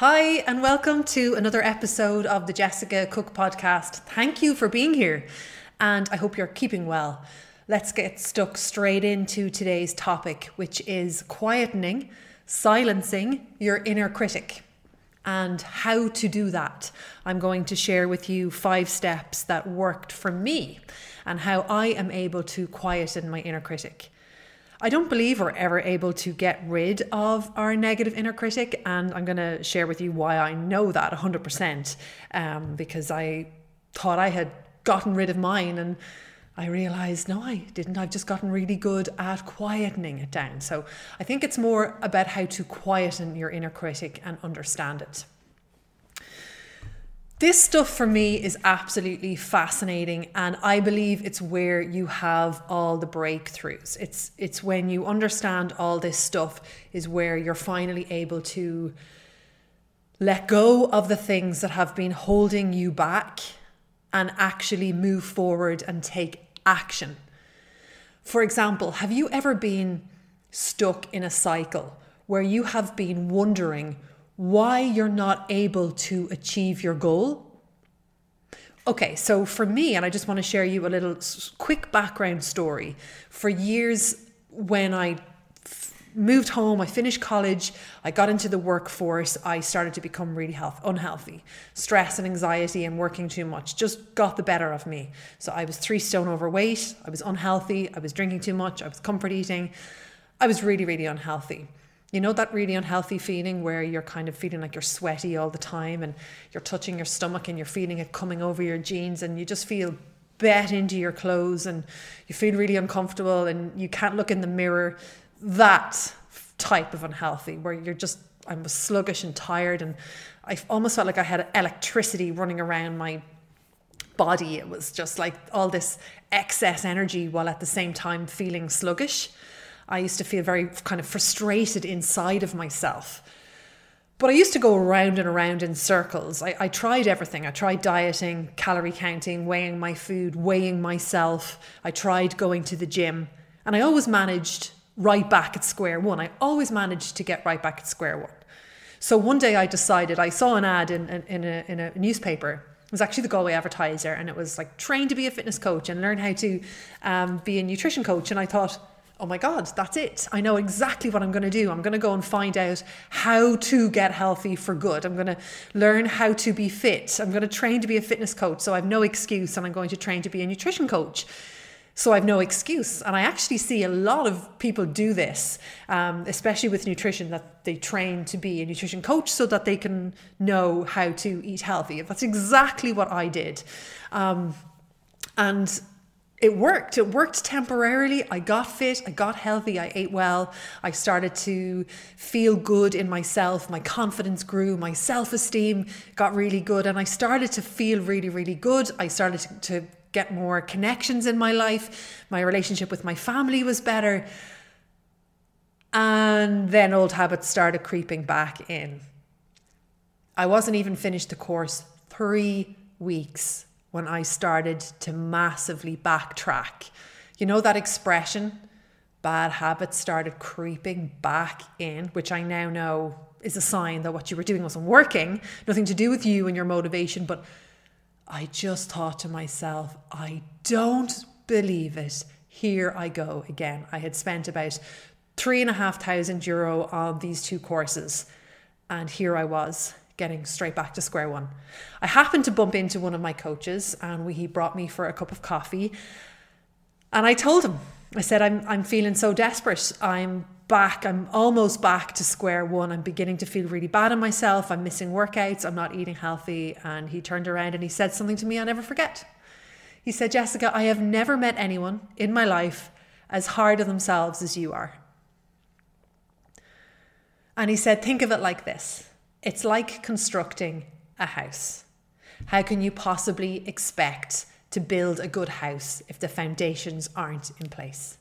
Hi, and welcome to another episode of the Jessica Cook podcast. Thank you for being here, and I hope you're keeping well. Let's get stuck straight into today's topic, which is quietening, silencing your inner critic, and how to do that. I'm going to share with you five steps that worked for me and how I am able to quieten my inner critic. I don't believe we're ever able to get rid of our negative inner critic, and I'm going to share with you why I know that 100% um, because I thought I had gotten rid of mine and I realized no, I didn't. I've just gotten really good at quietening it down. So I think it's more about how to quieten your inner critic and understand it. This stuff for me is absolutely fascinating and I believe it's where you have all the breakthroughs. It's it's when you understand all this stuff is where you're finally able to let go of the things that have been holding you back and actually move forward and take action. For example, have you ever been stuck in a cycle where you have been wondering why you're not able to achieve your goal. Okay, so for me, and I just want to share you a little quick background story. For years, when I moved home, I finished college, I got into the workforce, I started to become really health, unhealthy. Stress and anxiety and working too much just got the better of me. So I was three stone overweight, I was unhealthy, I was drinking too much, I was comfort eating. I was really, really unhealthy. You know that really unhealthy feeling where you're kind of feeling like you're sweaty all the time and you're touching your stomach and you're feeling it coming over your jeans and you just feel bet into your clothes and you feel really uncomfortable and you can't look in the mirror. That type of unhealthy where you're just I was sluggish and tired and I almost felt like I had electricity running around my body. It was just like all this excess energy while at the same time feeling sluggish. I used to feel very kind of frustrated inside of myself. But I used to go around and around in circles. I, I, tried everything. I tried dieting, calorie counting, weighing my food, weighing myself. I tried going to the gym. And I always managed right back at square one. I always managed to get right back at square one. So one day I decided, I saw an ad in, in, in, a, in a newspaper. It was actually the Galway Advertiser, and it was like train to be a fitness coach and learn how to um, be a nutrition coach. And I thought, oh my God, that's it. I know exactly what I'm going to do. I'm going to go and find out how to get healthy for good. I'm going to learn how to be fit. I'm going to train to be a fitness coach. So I have no excuse. And I'm going to train to be a nutrition coach. So I have no excuse. And I actually see a lot of people do this, um, especially with nutrition, that they train to be a nutrition coach so that they can know how to eat healthy. That's exactly what I did. Um, and it worked. It worked temporarily. I got fit, I got healthy, I ate well. I started to feel good in myself. My confidence grew, my self esteem got really good, and I started to feel really, really good. I started to, get more connections in my life. My relationship with my family was better. And then old habits started creeping back in. I wasn't even finished the course three weeks when I started to massively backtrack. You know that expression? Bad habits started creeping back in, which I now know is a sign that what you were doing wasn't working, nothing to do with you and your motivation. But I just thought to myself, I don't believe it. Here I go again. I had spent about three and a half thousand euro on these two courses, and here I was getting straight back to square one. I happened to bump into one of my coaches and we, he brought me for a cup of coffee. And I told him, I said, I'm, I'm feeling so desperate. I'm back. I'm almost back to square one. I'm beginning to feel really bad on myself. I'm missing workouts. I'm not eating healthy. And he turned around and he said something to me I'll never forget. He said, Jessica, I have never met anyone in my life as hard on themselves as you are. And he said, think of it like this it's like constructing a house. How can you possibly expect to build a good house if the foundations aren't in place?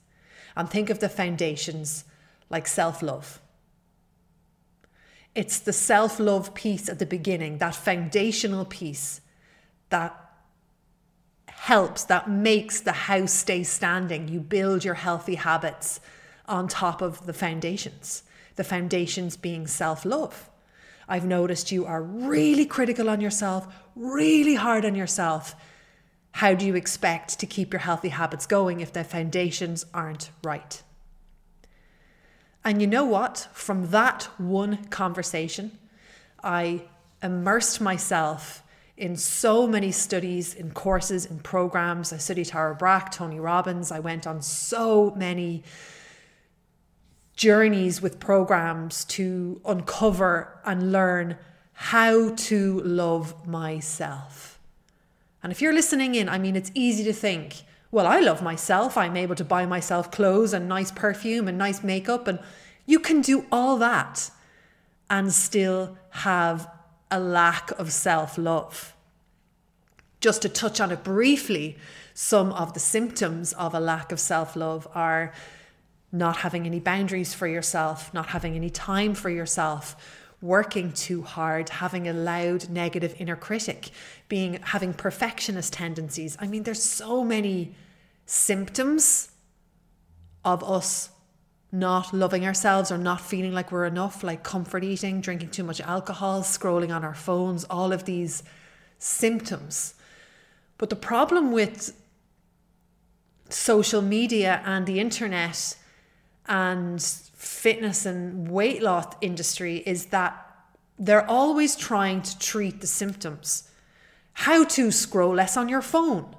And think of the foundations like self love. It's the self love piece at the beginning, that foundational piece that helps, that makes the house stay standing. You build your healthy habits on top of the foundations, the foundations being self love. I've noticed you are really critical on yourself, really hard on yourself. How do you expect to keep your healthy habits going if the foundations aren't right? And you know what? From that one conversation, I immersed myself in so many studies, in courses, in programs. I studied Tara Brach, Tony Robbins. I went on so many journeys with programs to uncover and learn how to love myself. And if you're listening in, I mean, it's easy to think, well, I love myself. I'm able to buy myself clothes and nice perfume and nice makeup. And you can do all that and still have a lack of self love. Just to touch on it briefly, some of the symptoms of a lack of self love are not having any boundaries for yourself, not having any time for yourself, working too hard, having a loud negative inner critic, being having perfectionist tendencies. I mean, there's so many symptoms of us not loving ourselves or not feeling like we're enough, like comfort eating, drinking too much alcohol, scrolling on our phones, all of these symptoms. But the problem with social media and the internet and fitness and weight loss industry is that they're always trying to treat the symptoms. How to scroll less on your phone,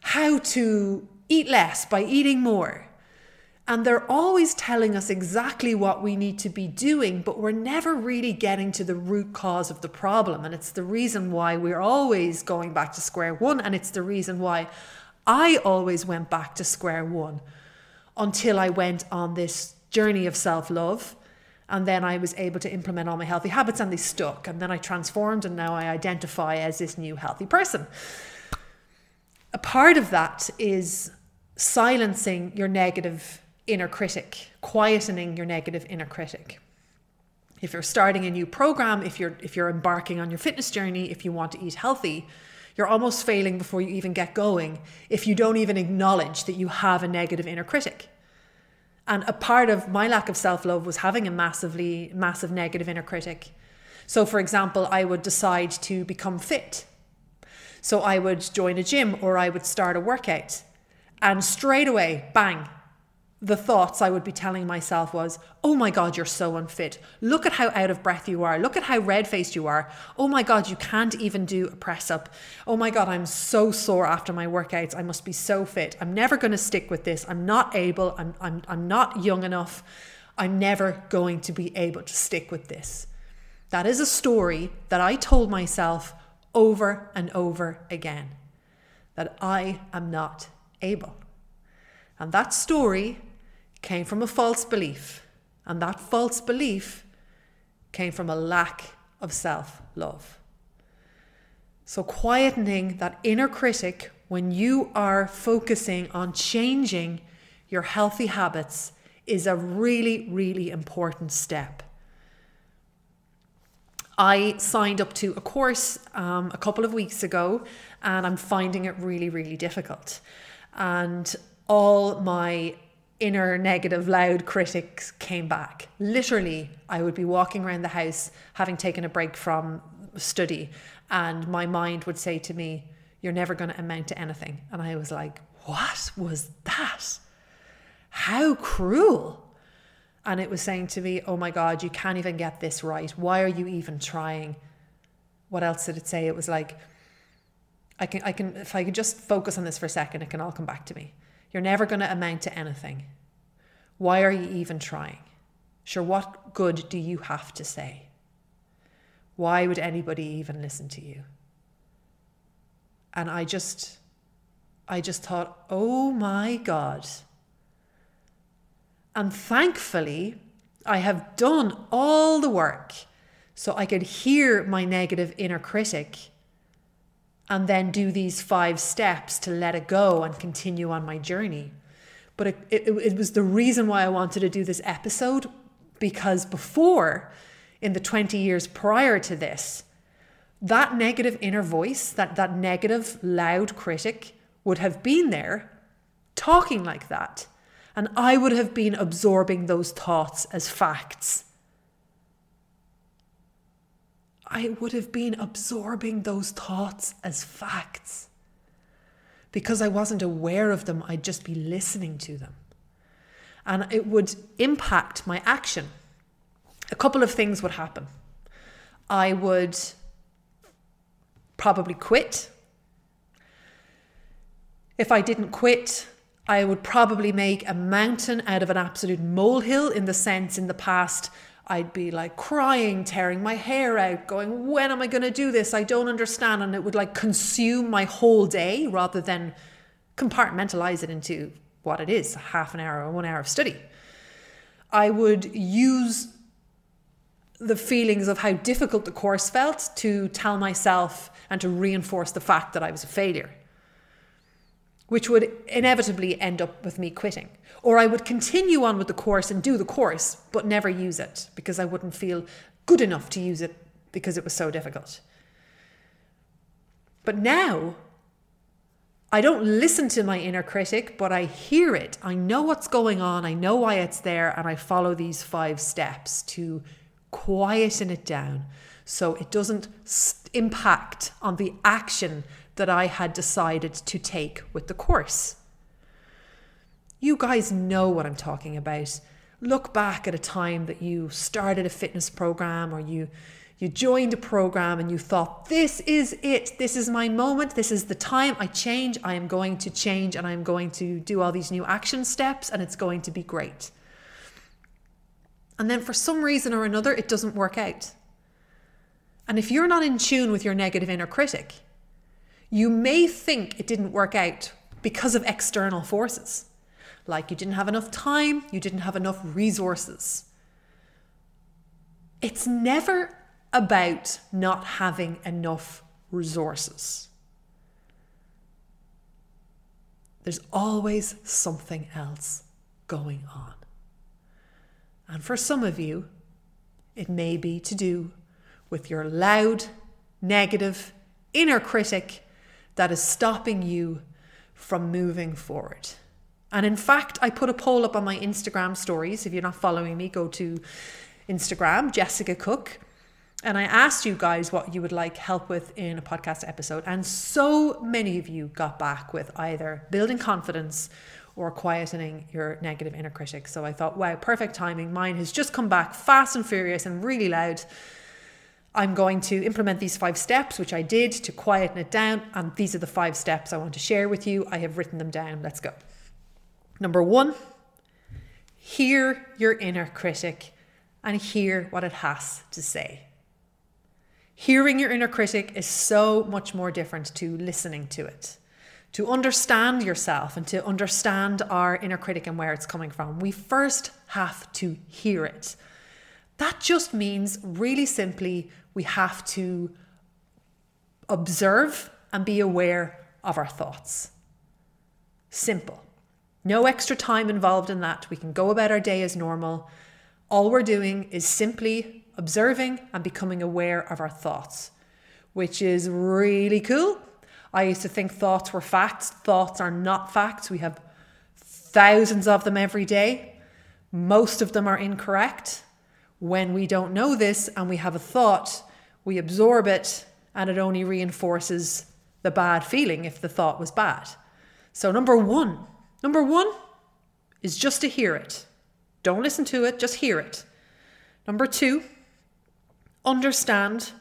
how to eat less by eating more, and they're always telling us exactly what we need to be doing, but we're never really getting to the root cause of the problem. And it's the reason why we're always going back to square one. And it's the reason why I always went back to square one until I went on this journey of self love. And then I was able to implement all my healthy habits and they stuck. And then I transformed and now I identify as this new healthy person. A part of that is silencing your negative inner critic, quietening your negative inner critic. If you're starting a new program, if you're if you're embarking on your fitness journey, if you want to eat healthy, you're almost failing before you even get going if you don't even acknowledge that you have a negative inner critic. And a part of my lack of self-love was having a massively massive negative inner critic. So for example, I would decide to become fit. So I would join a gym or I would start a workout. And straight away, bang, the thoughts I would be telling myself was, oh my God, you're so unfit. Look at how out of breath you are. Look at how red faced you are. Oh my God, you can't even do a press up. Oh my God, I'm so sore after my workouts. I must be so fit. I'm never going to stick with this. I'm not able. I'm, I'm, I'm not young enough. I'm never going to be able to stick with this. That is a story that I told myself over and over again that I am not able. And that story came from a false belief. And that false belief came from a lack of self love. So, quietening that inner critic when you are focusing on changing your healthy habits is a really, really important step. I signed up to a course um, a couple of weeks ago and I'm finding it really, really difficult. And all my inner negative loud critics came back. Literally, I would be walking around the house having taken a break from study, and my mind would say to me, You're never going to amount to anything. And I was like, What was that? How cruel. And it was saying to me, Oh my God, you can't even get this right. Why are you even trying? What else did it say? It was like, I can, I can, if I could just focus on this for a second, it can all come back to me. You're never going to amount to anything. Why are you even trying? Sure, what good do you have to say? Why would anybody even listen to you? And I just, I just thought, oh my God. And thankfully, I have done all the work so I could hear my negative inner critic and then do these five steps to let it go and continue on my journey. But it, it, it, was the reason why I wanted to do this episode because before, in the 20 years prior to this, that negative inner voice, that, that negative loud critic would have been there talking like that. And I would have been absorbing those thoughts as facts. I would have been absorbing those thoughts as facts. Because I wasn't aware of them, I'd just be listening to them. And it would impact my action. A couple of things would happen. I would probably quit. If I didn't quit, I would probably make a mountain out of an absolute molehill in the sense in the past I'd be like crying, tearing my hair out, going, When am I going to do this? I don't understand. And it would like consume my whole day rather than compartmentalize it into what it is half an hour or one hour of study. I would use the feelings of how difficult the course felt to tell myself and to reinforce the fact that I was a failure, which would inevitably end up with me quitting. Or I would continue on with the course and do the course, but never use it because I wouldn't feel good enough to use it because it was so difficult. But now, I don't listen to my inner critic, but I hear it. I know what's going on. I know why it's there. And I follow these five steps to quieten it down so it doesn't impact on the action that I had decided to take with the course. You guys know what I'm talking about. Look back at a time that you started a fitness program or you you joined a program and you thought this is it. This is my moment. This is the time I change. I am going to change and I'm going to do all these new action steps and it's going to be great. And then for some reason or another, it doesn't work out. And if you're not in tune with your negative inner critic, you may think it didn't work out because of external forces. Like you didn't have enough time, you didn't have enough resources. It's never about not having enough resources. There's always something else going on. And for some of you, it may be to do with your loud, negative inner critic that is stopping you from moving forward. And in fact, I put a poll up on my Instagram stories. If you're not following me, go to Instagram, Jessica Cook. And I asked you guys what you would like help with in a podcast episode. And so many of you got back with either building confidence or quietening your negative inner critic. So I thought, wow, perfect timing. Mine has just come back fast and furious and really loud. I'm going to implement these five steps, which I did to quieten it down. And these are the five steps I want to share with you. I have written them down. Let's go. Number one, hear your inner critic and hear what it has to say. Hearing your inner critic is so much more different to listening to it to understand yourself and to understand our inner critic and where it's coming from, we first have to hear it. That just means, really simply, we have to observe and be aware of our thoughts. Simple. No extra time involved in that. We can go about our day as normal. All we're doing is simply observing and becoming aware of our thoughts, which is really cool I used to think thoughts were facts. Thoughts are not facts. We have thousands of them every day. Most of them are incorrect. When we don't know this and we have a thought, we absorb it and it only reinforces the bad feeling if the thought was bad. So, number one, number one is just to hear it. Don't listen to it, just hear it. Number two, understand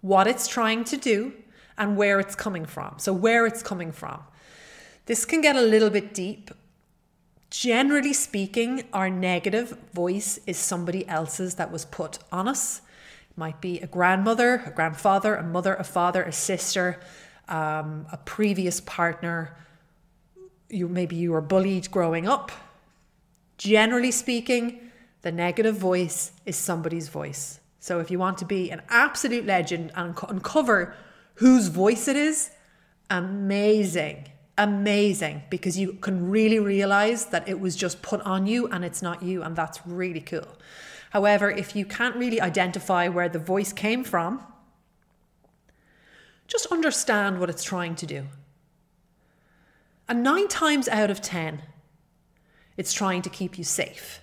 what it's trying to do and where it's coming from. So, where it's coming from. This can get a little bit deep. Generally speaking, our negative voice is somebody else's that was put on us. It might be a grandmother, a grandfather, a mother, a father, a sister, um, a previous partner. You maybe you were bullied growing up. Generally speaking, the negative voice is somebody's voice. So if you want to be an absolute legend and uncover whose voice it is, amazing. Amazing because you can really realize that it was just put on you and it's not you, and that's really cool. However, if you can't really identify where the voice came from, just understand what it's trying to do. And nine times out of 10, it's trying to keep you safe.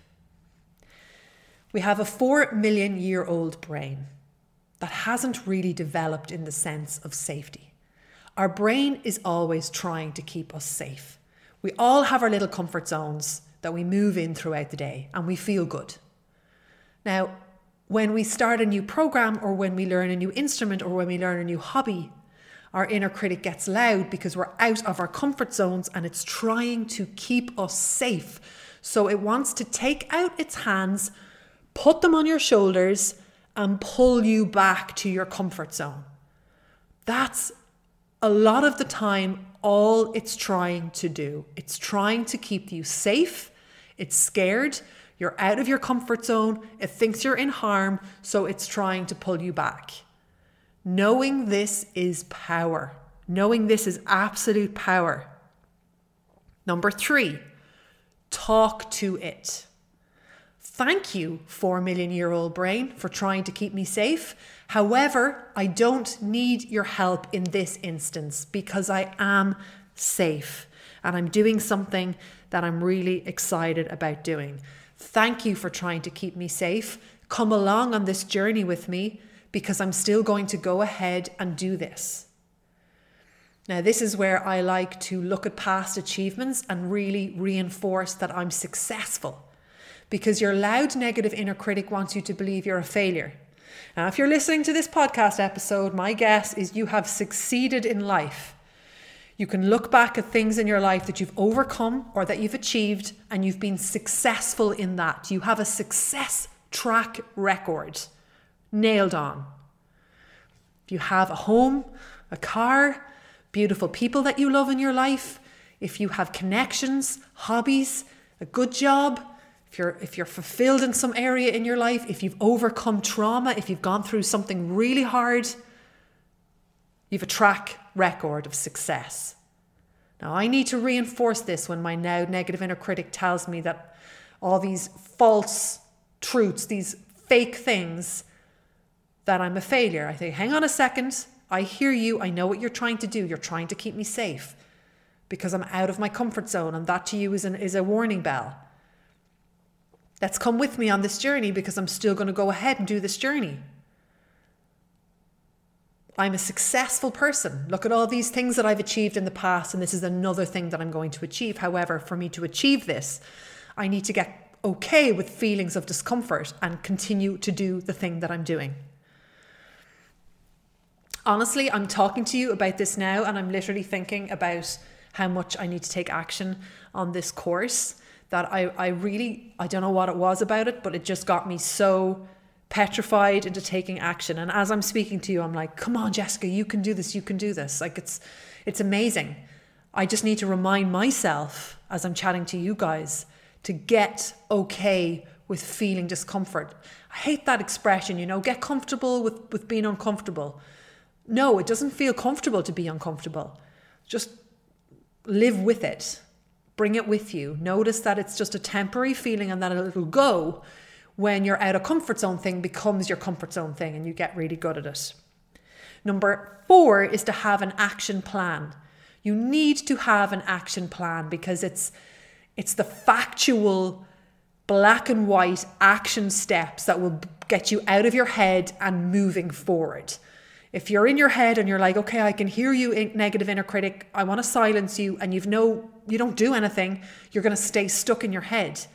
We have a four million year old brain. that hasn't really developed in the sense of safety. Our brain is always trying to keep us safe. We all have our little comfort zones that we move in throughout the day and we feel good. Now, when we start a new program or when we learn a new instrument or when we learn a new hobby, our inner critic gets loud because we're out of our comfort zones and it's trying to keep us safe. So it wants to take out its hands, put them on your shoulders, and pull you back to your comfort zone. That's a lot of the time all it's trying to do. It's trying to keep you safe. It's scared. You're out of your comfort zone. It thinks you're in harm. So it's trying to pull you back. Knowing this is power. Knowing this is absolute power. Number three, talk to it. Thank you, 4 million year old brain, for trying to keep me safe. However, I don't need your help in this instance because I am safe and I'm doing something that I'm really excited about doing. Thank you for trying to keep me safe. Come along on this journey with me because I'm still going to go ahead and do this. Now, this is where I like to look at past achievements and really reinforce that I'm successful because your loud negative inner critic wants you to believe you're a failure. Now, if you're listening to this podcast episode, my guess is you have succeeded in life. You can look back at things in your life that you've overcome or that you've achieved, and you've been successful in that. You have a success track record nailed on. If you have a home, a car, beautiful people that you love in your life, if you have connections, hobbies, a good job, if you're if you're fulfilled in some area in your life, if you've overcome trauma, if you've gone through something really hard, you've a track record of success. Now, I need to reinforce this when my now negative inner critic tells me that all these false truths, these fake things, that I'm a failure. I think, hang on a second. I hear you. I know what you're trying to do. You're trying to keep me safe because I'm out of my comfort zone. And that to you is, an, is a warning bell. Let's come with me on this journey because I'm still going to go ahead and do this journey. I'm a successful person. Look at all these things that I've achieved in the past, and this is another thing that I'm going to achieve. However, for me to achieve this, I need to get okay with feelings of discomfort and continue to do the thing that I'm doing. Honestly, I'm talking to you about this now, and I'm literally thinking about how much I need to take action on this course that I, I really, I don't know what it was about it, but it just got me so petrified into taking action. And as I'm speaking to you, I'm like, come on, Jessica, you can do this, you can do this. Like it's, it's amazing. I just need to remind myself as I'm chatting to you guys to get okay with feeling discomfort. I hate that expression, you know, get comfortable with, with being uncomfortable. No, it doesn't feel comfortable to be uncomfortable. Just live with it Bring it with you. Notice that it's just a temporary feeling and that it'll go when your out of comfort zone thing becomes your comfort zone thing and you get really good at it. Number four is to have an action plan. You need to have an action plan because it's it's the factual black and white action steps that will get you out of your head and moving forward. If you're in your head and you're like, okay, I can hear you, negative inner critic, I want to silence you, and you've no, you don't do anything, you're going to stay stuck in your head.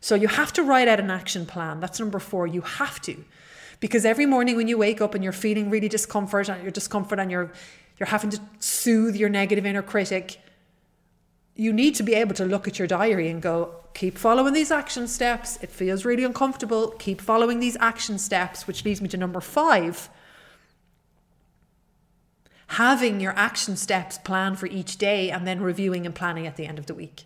So you have to write out an action plan. That's number four. You have to, because every morning when you wake up and you're feeling really discomfort uh, and you're discomfort and you're you're having to soothe your negative inner critic, you need to be able to look at your diary and go, keep following these action steps. It feels really uncomfortable. Keep following these action steps, which leads me to number five having your action steps planned for each day and then reviewing and planning at the end of the week.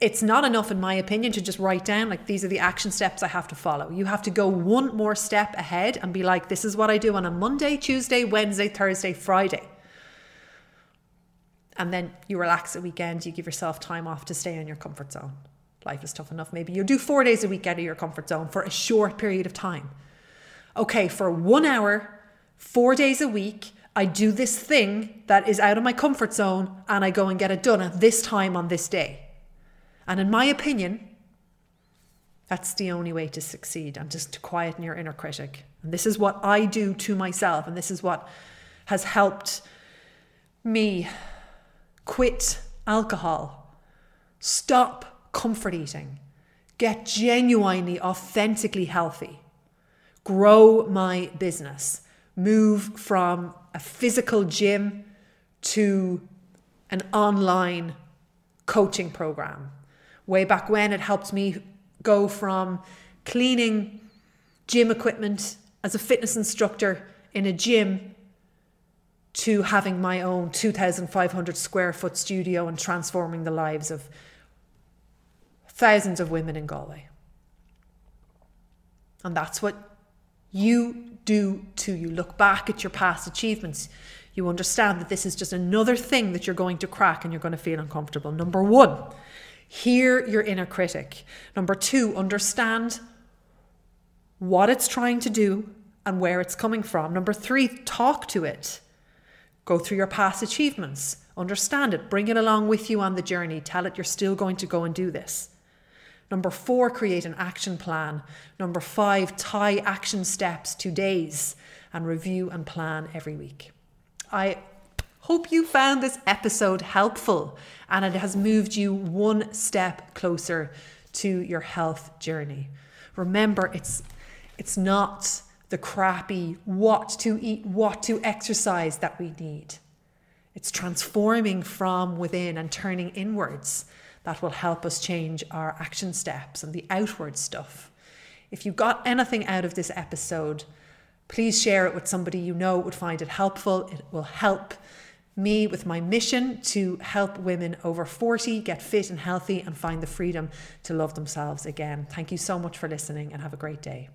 It's not enough, in my opinion, to just write down, like, these are the action steps I have to follow. You have to go one more step ahead and be like, this is what I do on a Monday, Tuesday, Wednesday, Thursday, Friday. And then you relax at weekend, you give yourself time off to stay in your comfort zone. Life is tough enough. Maybe you do four days a week out of your comfort zone for a short period of time. Okay, for one hour, four days a week, I do this thing that is out of my comfort zone and I go and get it done at this time on this day. And in my opinion, that's the only way to succeed and just to quieten your inner critic And this is what I do to myself, and this is what has helped me quit alcohol, stop comfort eating, get genuinely, authentically healthy, grow my business, move from a physical gym to an online coaching program. Way back when, it helped me go from cleaning gym equipment as a fitness instructor in a gym to having my own 2,500 square foot studio and transforming the lives of thousands of women in Galway. And that's what you do too. You look back at your past achievements. You understand that this is just another thing that you're going to crack and you're going to feel uncomfortable. Number one, hear your inner critic. Number two, understand what it's trying to do and where it's coming from. Number three, talk to it. Go through your past achievements, understand it, bring it along with you on the journey, tell it you're still going to go and do this. Number four, create an action plan. Number five, tie action steps to days and review and plan every week. I hope you found this episode helpful and it has moved you one step closer to your health journey. Remember, it's it's not the crappy what to eat, what to exercise that we need. It's transforming from within and turning inwards that will help us change our action steps and the outward stuff. If you got anything out of this episode, please share it with somebody you know would find it helpful. It will help me with my mission to help women over 40 get fit and healthy and find the freedom to love themselves again. Thank you so much for listening and have a great day.